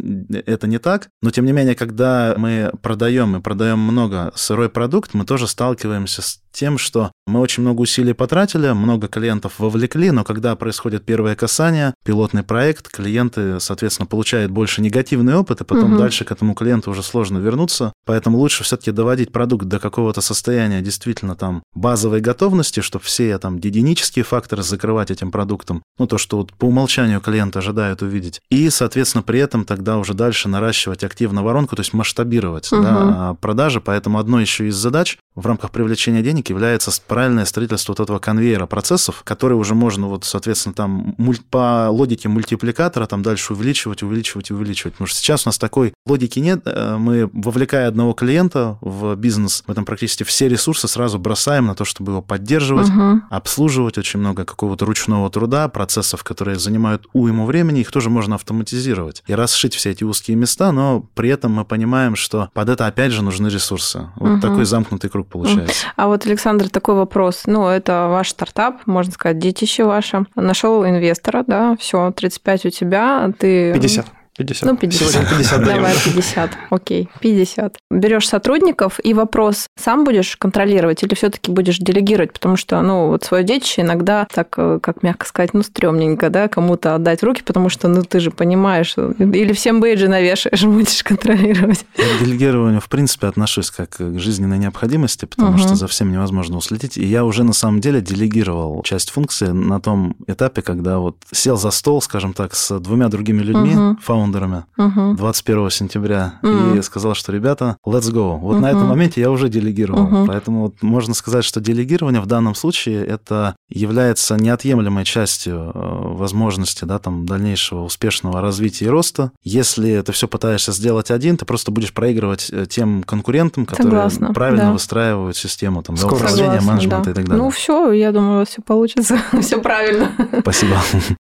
Это не так. Но, тем не менее, когда мы продаем и продаем много сырой продукт, мы тоже сталкиваемся с тем, что мы очень много усилий потратили, много клиентов вовлекли, но когда происходит первое касание, пилотный проект, клиенты, соответственно, получают больше негативный опыт, и потом угу. дальше к этому клиенту уже сложно вернуться. Поэтому лучше все-таки доводить продукт до какого-то состояния действительно там базовой готовности, чтобы все там единические факторы закрывать этим продуктом, ну то, что вот по умолчанию клиент ожидает увидеть. И, соответственно, при этом тогда уже дальше наращивать активно воронку, то есть масштабировать угу. да, продажи. Поэтому одной еще из задач в рамках привлечения денег является правильное строительство вот этого конвейера процессов, который уже можно вот, соответственно, там по логике мультипликатора там дальше увеличивать, увеличивать, увеличивать. Потому что сейчас у нас такой логики нет. Э, мы, вовлекая одного клиента в бизнес, в этом практически все ресурсы сразу бросаем на то, чтобы его поддерживать, угу. обслуживать. Очень много какого-то ручного труда, процессов, которые занимают уйму времени, их тоже можно автоматизировать и расшить все эти узкие места, но при этом мы понимаем, что под это опять же нужны ресурсы. Вот угу. такой замкнутый круг получается. А вот, Александр, такой вопрос. Ну, это ваш стартап, можно сказать, детище ваше. Нашел инвестора, да, все, 35 у тебя, ты... 50. 50. Ну, 50. Сегодня 50 Давай 50. Окей, 50. Берешь сотрудников, и вопрос, сам будешь контролировать или все-таки будешь делегировать? Потому что, ну, вот свое детище иногда, так, э, как мягко сказать, ну, стрёмненько, да, кому-то отдать руки, потому что, ну, ты же понимаешь, или всем бейджи навешаешь, будешь контролировать. Я к делегированию, в принципе, отношусь как к жизненной необходимости, потому угу. что за всем невозможно уследить. И я уже, на самом деле, делегировал часть функции на том этапе, когда вот сел за стол, скажем так, с двумя другими людьми, угу фаундерами uh 21 сентября uh и сказал, что, ребята, let's go. Вот uh на этом моменте я уже делегировал. uh Поэтому вот можно сказать, что делегирование в данном случае это является неотъемлемой частью э, возможности да, там, дальнейшего успешного развития и роста. Если ты все пытаешься сделать один, ты просто будешь проигрывать э, тем конкурентам, которые Согласна, правильно да. выстраивают систему там, да, управления, менеджмента да. и так далее. Ну все, я думаю, у вас все получится, все правильно. Спасибо.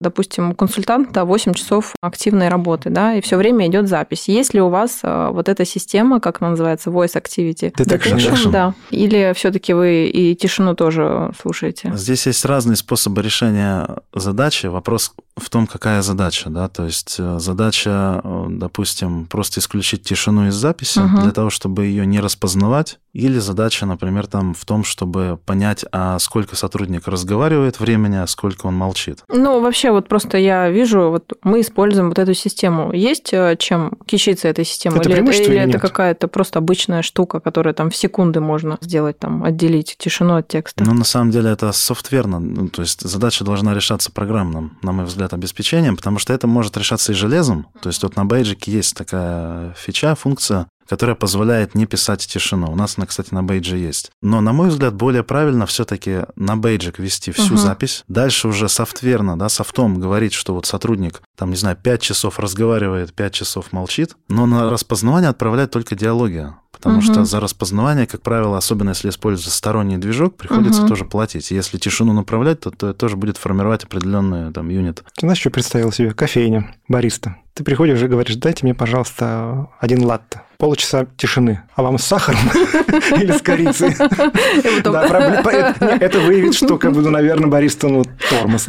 Допустим, у консультанта 8 часов активной работы, да, и все время идет запись. Есть ли у вас э, вот эта система, как она называется, voice activity? Detection. Detection. Да. Или все-таки вы и тишину тоже слушаете? Здесь есть разные способы решения задачи. Вопрос в том, какая задача, да, то есть э, задача, э, допустим, просто исключить тишину из записи угу. для того, чтобы ее не распознавать, или задача, например, там в том, чтобы понять, а сколько сотрудник разговаривает времени, а сколько он молчит. Ну, вообще, вот просто я вижу, вот мы используем вот эту систему. Есть э, чем кичиться этой системой? Это или это, или это какая-то просто обычная штука, которая там в секунды можно сделать, там, отделить тишину от текста? Ну, на самом деле, это софтверно. Ну, то есть задача должна решаться программным, на мой взгляд, обеспечением, потому что это может решаться и железом. То есть вот на бейджике есть такая фича, функция, которая позволяет не писать тишину. У нас она, кстати, на бейдже есть. Но, на мой взгляд, более правильно все-таки на бейджик вести всю uh-huh. запись. Дальше уже софтверно, да, софтом говорить, что вот сотрудник, там, не знаю, 5 часов разговаривает, 5 часов молчит, но на распознавание отправлять только диалоги. Потому угу. что за распознавание, как правило, особенно если используется сторонний движок, приходится угу. тоже платить. Если тишину направлять, то, то это тоже будет формировать определенный там юнит. Ты знаешь, что представил себе? Кофейня, бариста. Ты приходишь и говоришь, дайте мне, пожалуйста, один латте. Полчаса тишины. А вам с сахаром или с корицей? Это выявит, что, как бы, ну, наверное, бариста, ну, тормоз.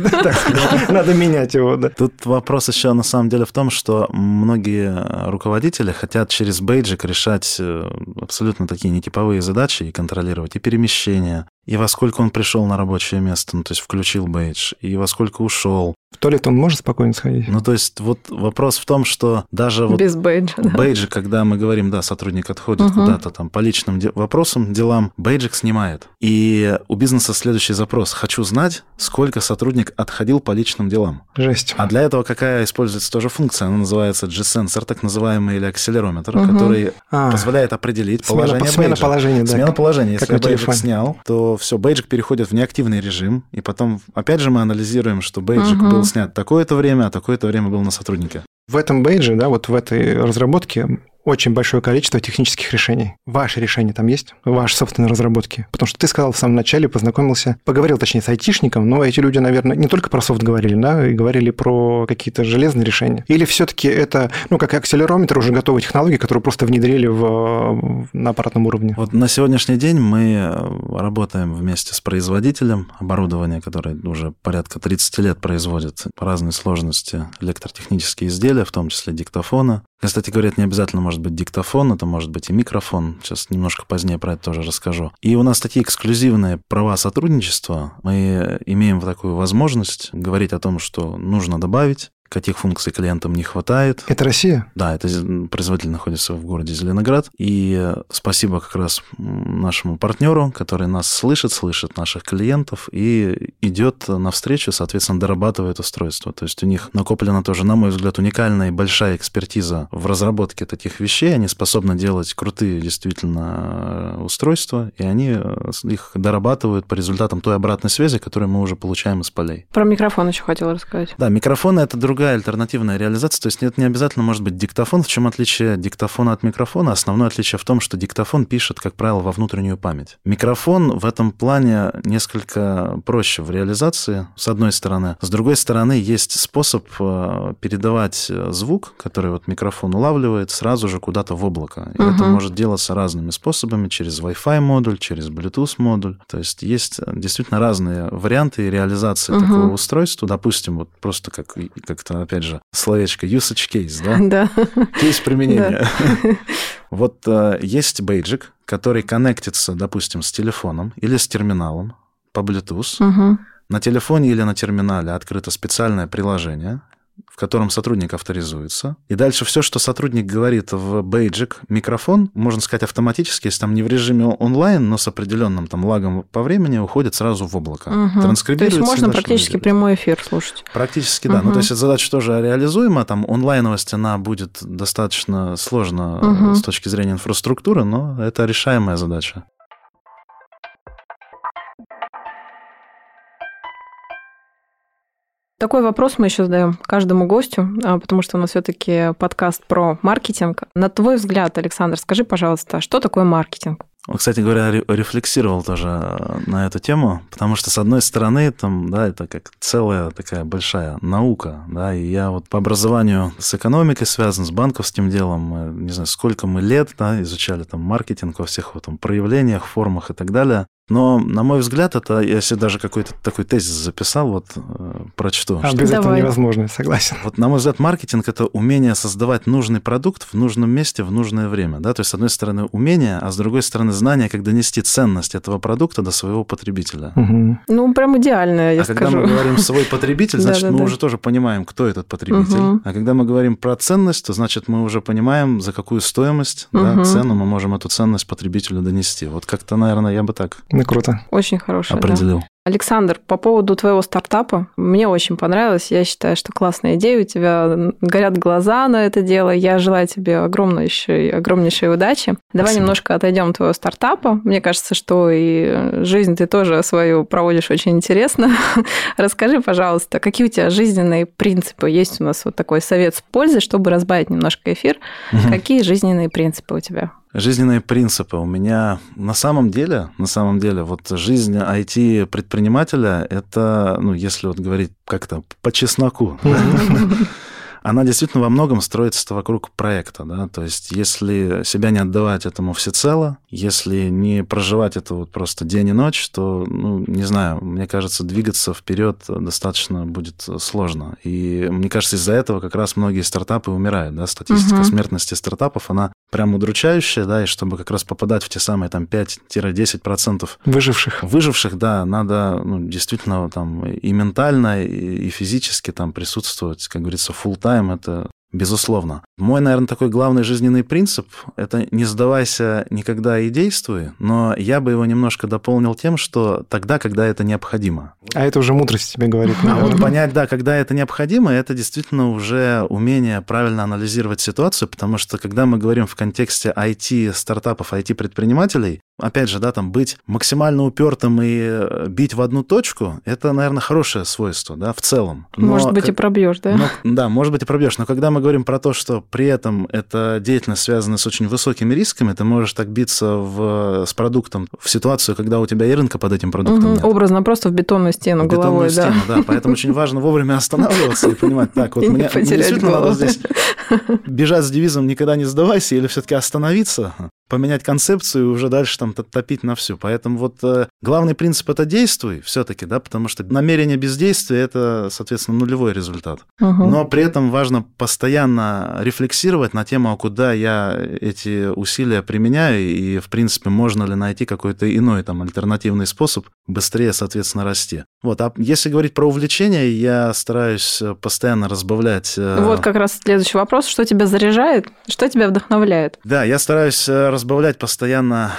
Надо менять его, да. Тут вопрос еще на самом деле в том, что многие руководители хотят через бейджик решать э, абсолютно такие нетиповые задачи и контролировать и перемещение, и во сколько он пришел на рабочее место, ну, то есть включил бейдж, и во сколько ушел. В туалет он может спокойно сходить? Ну, то есть вот вопрос в том, что даже вот Без бейджа, да. бейджик, когда мы говорим, да, сотрудник отходит угу. куда-то там по личным де- вопросам, делам, бейджик снимает. И у бизнеса следующий запрос. Хочу знать, сколько сотрудник отходил по личным делам. Жесть. А для этого какая используется тоже функция? Она называется G-сенсор, так называемый, или акселерометр, угу. который а, позволяет определить смена, положение смена бейджа. положения, да. Смена положения. Если я бейджик снял, то все, бейджик переходит в неактивный режим, и потом, опять же, мы анализируем, что бейджик угу. был снят такое-то время, а такое-то время был на сотруднике. В этом бейдже, да, вот в этой разработке очень большое количество технических решений. Ваши решения там есть? Ваши собственные разработки? Потому что ты сказал в самом начале, познакомился, поговорил, точнее, с айтишником, но эти люди, наверное, не только про софт говорили, да, и говорили про какие-то железные решения. Или все-таки это, ну, как акселерометр, уже готовые технологии, которые просто внедрили в, на аппаратном уровне? Вот на сегодняшний день мы работаем вместе с производителем оборудования, который уже порядка 30 лет производит разной сложности электротехнические изделия, в том числе диктофона. Кстати говоря, это не обязательно может быть диктофон, это может быть и микрофон. Сейчас немножко позднее про это тоже расскажу. И у нас такие эксклюзивные права сотрудничества. Мы имеем такую возможность говорить о том, что нужно добавить, каких функций клиентам не хватает. Это Россия? Да, это производитель находится в городе Зеленоград. И спасибо как раз нашему партнеру, который нас слышит, слышит наших клиентов и идет навстречу, соответственно, дорабатывает устройство. То есть у них накоплена тоже, на мой взгляд, уникальная и большая экспертиза в разработке таких вещей. Они способны делать крутые действительно устройства, и они э, их дорабатывают по результатам той обратной связи, которую мы уже получаем из полей. Про микрофон еще хотела рассказать. Да, микрофоны — это друг другая альтернативная реализация. То есть это не обязательно может быть диктофон. В чем отличие диктофона от микрофона? Основное отличие в том, что диктофон пишет, как правило, во внутреннюю память. Микрофон в этом плане несколько проще в реализации, с одной стороны. С другой стороны, есть способ э, передавать звук, который вот микрофон улавливает, сразу же куда-то в облако. И угу. это может делаться разными способами, через Wi-Fi модуль, через Bluetooth модуль. То есть есть действительно разные варианты реализации угу. такого устройства. Допустим, вот просто как, как это, опять же, словечко usage case, да? Да. Кейс применения. Вот э, есть бейджик, который коннектится, допустим, с телефоном или с терминалом по Bluetooth. На телефоне или на терминале открыто специальное приложение, в котором сотрудник авторизуется. И дальше все, что сотрудник говорит в бейджик микрофон, можно сказать автоматически, если там не в режиме онлайн, но с определенным там лагом по времени, уходит сразу в облако. Угу. Транскрибируется. То есть можно практически прямой эфир слушать. Практически, да. Угу. Ну, то есть эта задача тоже реализуема. Там онлайновость, она будет достаточно сложно угу. с точки зрения инфраструктуры, но это решаемая задача. Такой вопрос мы еще задаем каждому гостю, а, потому что у нас все-таки подкаст про маркетинг. На твой взгляд, Александр, скажи, пожалуйста, что такое маркетинг? Кстати говоря, рефлексировал тоже э, на эту тему, потому что, с одной стороны, там, да, это как целая такая большая наука, да, и я вот по образованию с экономикой связан, с банковским делом, не знаю, сколько мы лет, да, изучали там маркетинг во всех вот там проявлениях, формах и так далее. Но, на мой взгляд, это, я себе даже какой-то такой тезис записал, вот э, прочту. А без этого невозможно, согласен. Вот, на мой взгляд, маркетинг – это умение создавать нужный продукт в нужном месте в нужное время. Да? То есть, с одной стороны, умение, а с другой стороны, знание, как донести ценность этого продукта до своего потребителя. Угу. Ну, прям идеально, я а скажу. когда мы говорим «свой потребитель», значит, мы уже тоже понимаем, кто этот потребитель. А когда мы говорим про ценность, то, значит, мы уже понимаем, за какую стоимость, цену мы можем эту ценность потребителю донести. Вот как-то, наверное, я бы так ну, круто. Очень хороший. Определил. Да. Александр, по поводу твоего стартапа, мне очень понравилось. Я считаю, что классная идея, у тебя горят глаза на это дело. Я желаю тебе огромнейшей, огромнейшей удачи. Давай Спасибо. немножко отойдем от твоего стартапа. Мне кажется, что и жизнь ты тоже свою проводишь очень интересно. Расскажи, пожалуйста, какие у тебя жизненные принципы? Есть у нас вот такой совет с пользой, чтобы разбавить немножко эфир. Угу. Какие жизненные принципы у тебя? Жизненные принципы. У меня на самом деле, на самом деле, вот жизнь IT-предпринимателя, это, ну, если вот говорить как-то по чесноку, она действительно во многом строится вокруг проекта, да, то есть если себя не отдавать этому всецело, если не проживать это вот просто день и ночь, то, ну, не знаю, мне кажется, двигаться вперед достаточно будет сложно. И мне кажется, из-за этого как раз многие стартапы умирают, да, статистика угу. смертности стартапов, она прям удручающая, да, и чтобы как раз попадать в те самые там 5-10% выживших. Выживших, да, надо ну, действительно там и ментально, и, и физически там присутствовать, как говорится, full time знаем, это безусловно. Мой, наверное, такой главный жизненный принцип – это не сдавайся никогда и действуй, но я бы его немножко дополнил тем, что тогда, когда это необходимо. А это уже мудрость тебе говорит. А вот понять, да, когда это необходимо, это действительно уже умение правильно анализировать ситуацию, потому что когда мы говорим в контексте IT-стартапов, IT-предпринимателей, опять же, да, там быть максимально упертым и э, бить в одну точку, это, наверное, хорошее свойство, да, в целом. Но, может быть, как... и пробьешь, да? Но, да, может быть, и пробьешь. Но когда мы говорим про то, что при этом эта деятельность связана с очень высокими рисками, ты можешь так биться в, с продуктом в ситуацию, когда у тебя и рынка под этим продуктом угу, нет. Образно просто в бетонную стену в головой, бетонную да. стену, да. Поэтому очень важно вовремя останавливаться и понимать, так, вот и мне, мне действительно голову. надо здесь бежать с девизом «никогда не сдавайся» или все таки остановиться, поменять концепцию и уже дальше там топить на всю. Поэтому вот э, главный принцип это действуй все-таки, да, потому что намерение бездействия это, соответственно, нулевой результат. Угу. Но при этом важно постоянно рефлексировать на тему, а куда я эти усилия применяю и, в принципе, можно ли найти какой-то иной там альтернативный способ быстрее, соответственно, расти. Вот, а если говорить про увлечения, я стараюсь постоянно разбавлять... Э, вот как раз следующий вопрос. Что тебя заряжает? Что тебя вдохновляет? Да, я стараюсь э, разбавлять постоянно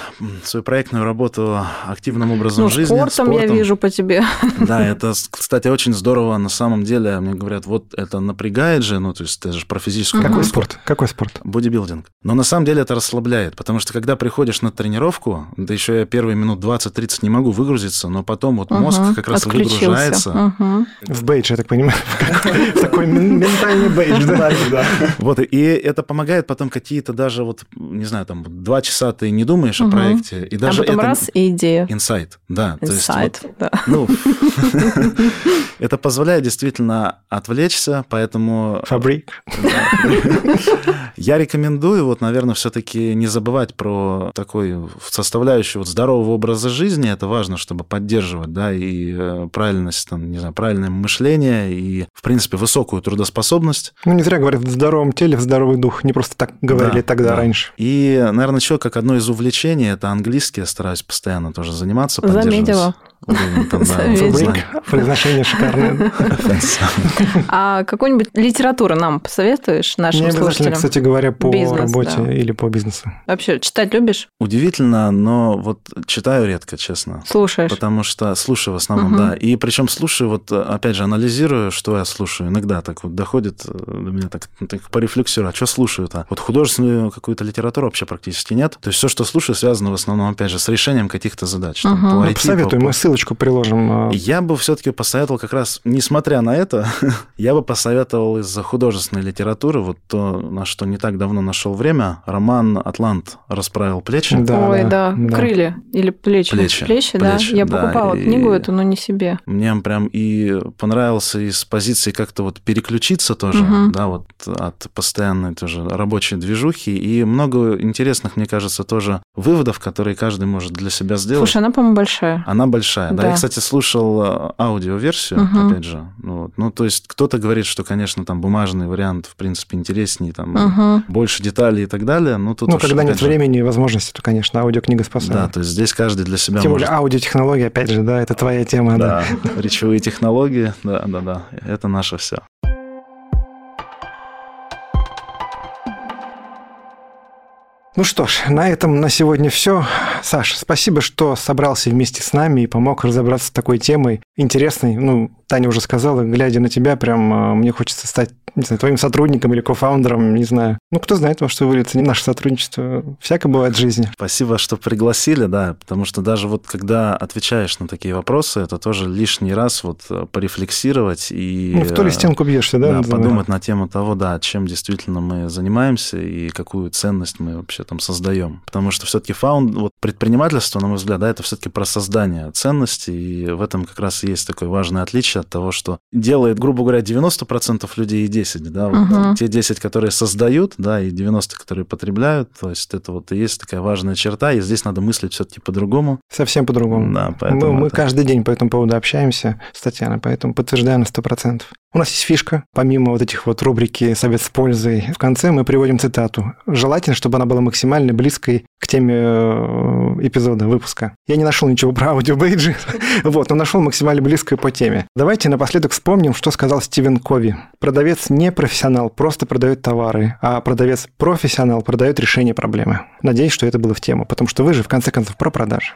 свою проектную работу активным образом ну, жизни. Спортом, спортом я вижу по тебе. Да, это, кстати, очень здорово. На самом деле, мне говорят, вот это напрягает же, ну, то есть это же про физическую... Какой спорт? Какой спорт? Бодибилдинг. Но на самом деле это расслабляет, потому что когда приходишь на тренировку, да еще я первые минут 20-30 не могу выгрузиться, но потом вот мозг как раз выгружается. В бейдж, я так понимаю, в такой ментальный бейдж, да. Вот, и это помогает потом какие-то даже вот, не знаю, там два часа ты не думаешь угу. о проекте, и даже а потом это... раз и идея. Инсайт, да. Инсайт, вот, да. Ну, это позволяет действительно отвлечься, поэтому... Фабрик. Я рекомендую, вот, наверное, все-таки не забывать про такой составляющую вот здорового образа жизни. Это важно, чтобы поддерживать, да, и э, правильность, там, не знаю, правильное мышление, и, в принципе, высокую трудоспособность. Ну, не зря говорят, в здоровом теле, в здоровый дух. Не просто так говорили да, тогда да. раньше. И, наверное, еще как одно из увлечений, это английский, я стараюсь постоянно тоже заниматься, Заметила. Произношение шикарное. А какую-нибудь литературу нам посоветуешь нашим Не слушателям? кстати говоря, по работе или по бизнесу. Вообще, читать любишь? Удивительно, но вот читаю редко, честно. Слушаешь? Потому что слушаю в основном, да. И причем слушаю, вот опять же, анализирую, что я слушаю. Иногда так вот доходит до меня так, так порефлексирую, а что слушаю-то? Вот художественную какую-то литературу вообще практически нет. То есть все, что слушаю, связано в основном, опять же, с решением каких-то задач. Там, по IT, Посоветуй, по, мы ссылочку приложим. А. Я бы все-таки посоветовал как раз, несмотря на это, я бы посоветовал из художественной литературы, вот то, на что не так давно нашел время, роман «Атлант расправил плечи». Да, Ой, да, да. крылья или плечи. Плечи, плечи, да. Плечи, я да. покупала и книгу эту, но не себе. Мне прям и понравился из позиции как-то вот переключиться тоже, угу. да, вот от постоянной тоже рабочей движухи, и много интересных, мне кажется, тоже выводов, которые каждый может для себя сделать. Слушай, она, по-моему, большая. Она большая, да. да. Я, кстати, слушал э, аудиоверсию, угу. опять же. Ну, вот. ну, то есть кто-то говорит, что, конечно, там бумажный вариант, в принципе, интереснее, там угу. больше деталей и так далее. Но тут ну, уж, когда нет же... времени и возможности, то, конечно, аудиокнига спасает. Да, то есть здесь каждый для себя Тем может... более аудиотехнологии, опять же, да, это твоя тема. Да, да. речевые технологии, да, да, да, это наше все. Ну что ж, на этом на сегодня все. Саш, спасибо, что собрался вместе с нами и помог разобраться с такой темой интересной. Ну, Таня уже сказала, глядя на тебя, прям а, мне хочется стать не знаю, твоим сотрудником или кофаундером, не знаю. Ну, кто знает, во что выльется наше сотрудничество. Всякое бывает в жизни. Спасибо, что пригласили, да, потому что даже вот когда отвечаешь на такие вопросы, это тоже лишний раз вот э, порефлексировать и... Ну, в то ли стенку бьешься, да? Да, подумать на тему того, да, чем действительно мы занимаемся и какую ценность мы вообще там создаем. Потому что все-таки фаунд, вот предпринимательство, на мой взгляд, да, это все-таки про создание ценности, и в этом как раз есть такое важное отличие от того, что делает, грубо говоря, 90% людей и 10, да, вот угу. те 10, которые создают, да, и 90, которые потребляют, то есть это вот и есть такая важная черта, и здесь надо мыслить все-таки по-другому. Совсем по-другому. Да, поэтому... Мы, мы каждый день по этому поводу общаемся с Татьяной, поэтому подтверждаю на 100%. У нас есть фишка, помимо вот этих вот рубрики «Совет с пользой», в конце мы приводим цитату. Желательно, чтобы она была максимально близкой к теме э, эпизода, выпуска. Я не нашел ничего про аудиобейджи, вот, но нашел максимально близкое по теме. Давайте напоследок вспомним, что сказал Стивен Кови. Продавец не профессионал, просто продает товары, а продавец профессионал продает решение проблемы. Надеюсь, что это было в тему, потому что вы же, в конце концов, про продажи.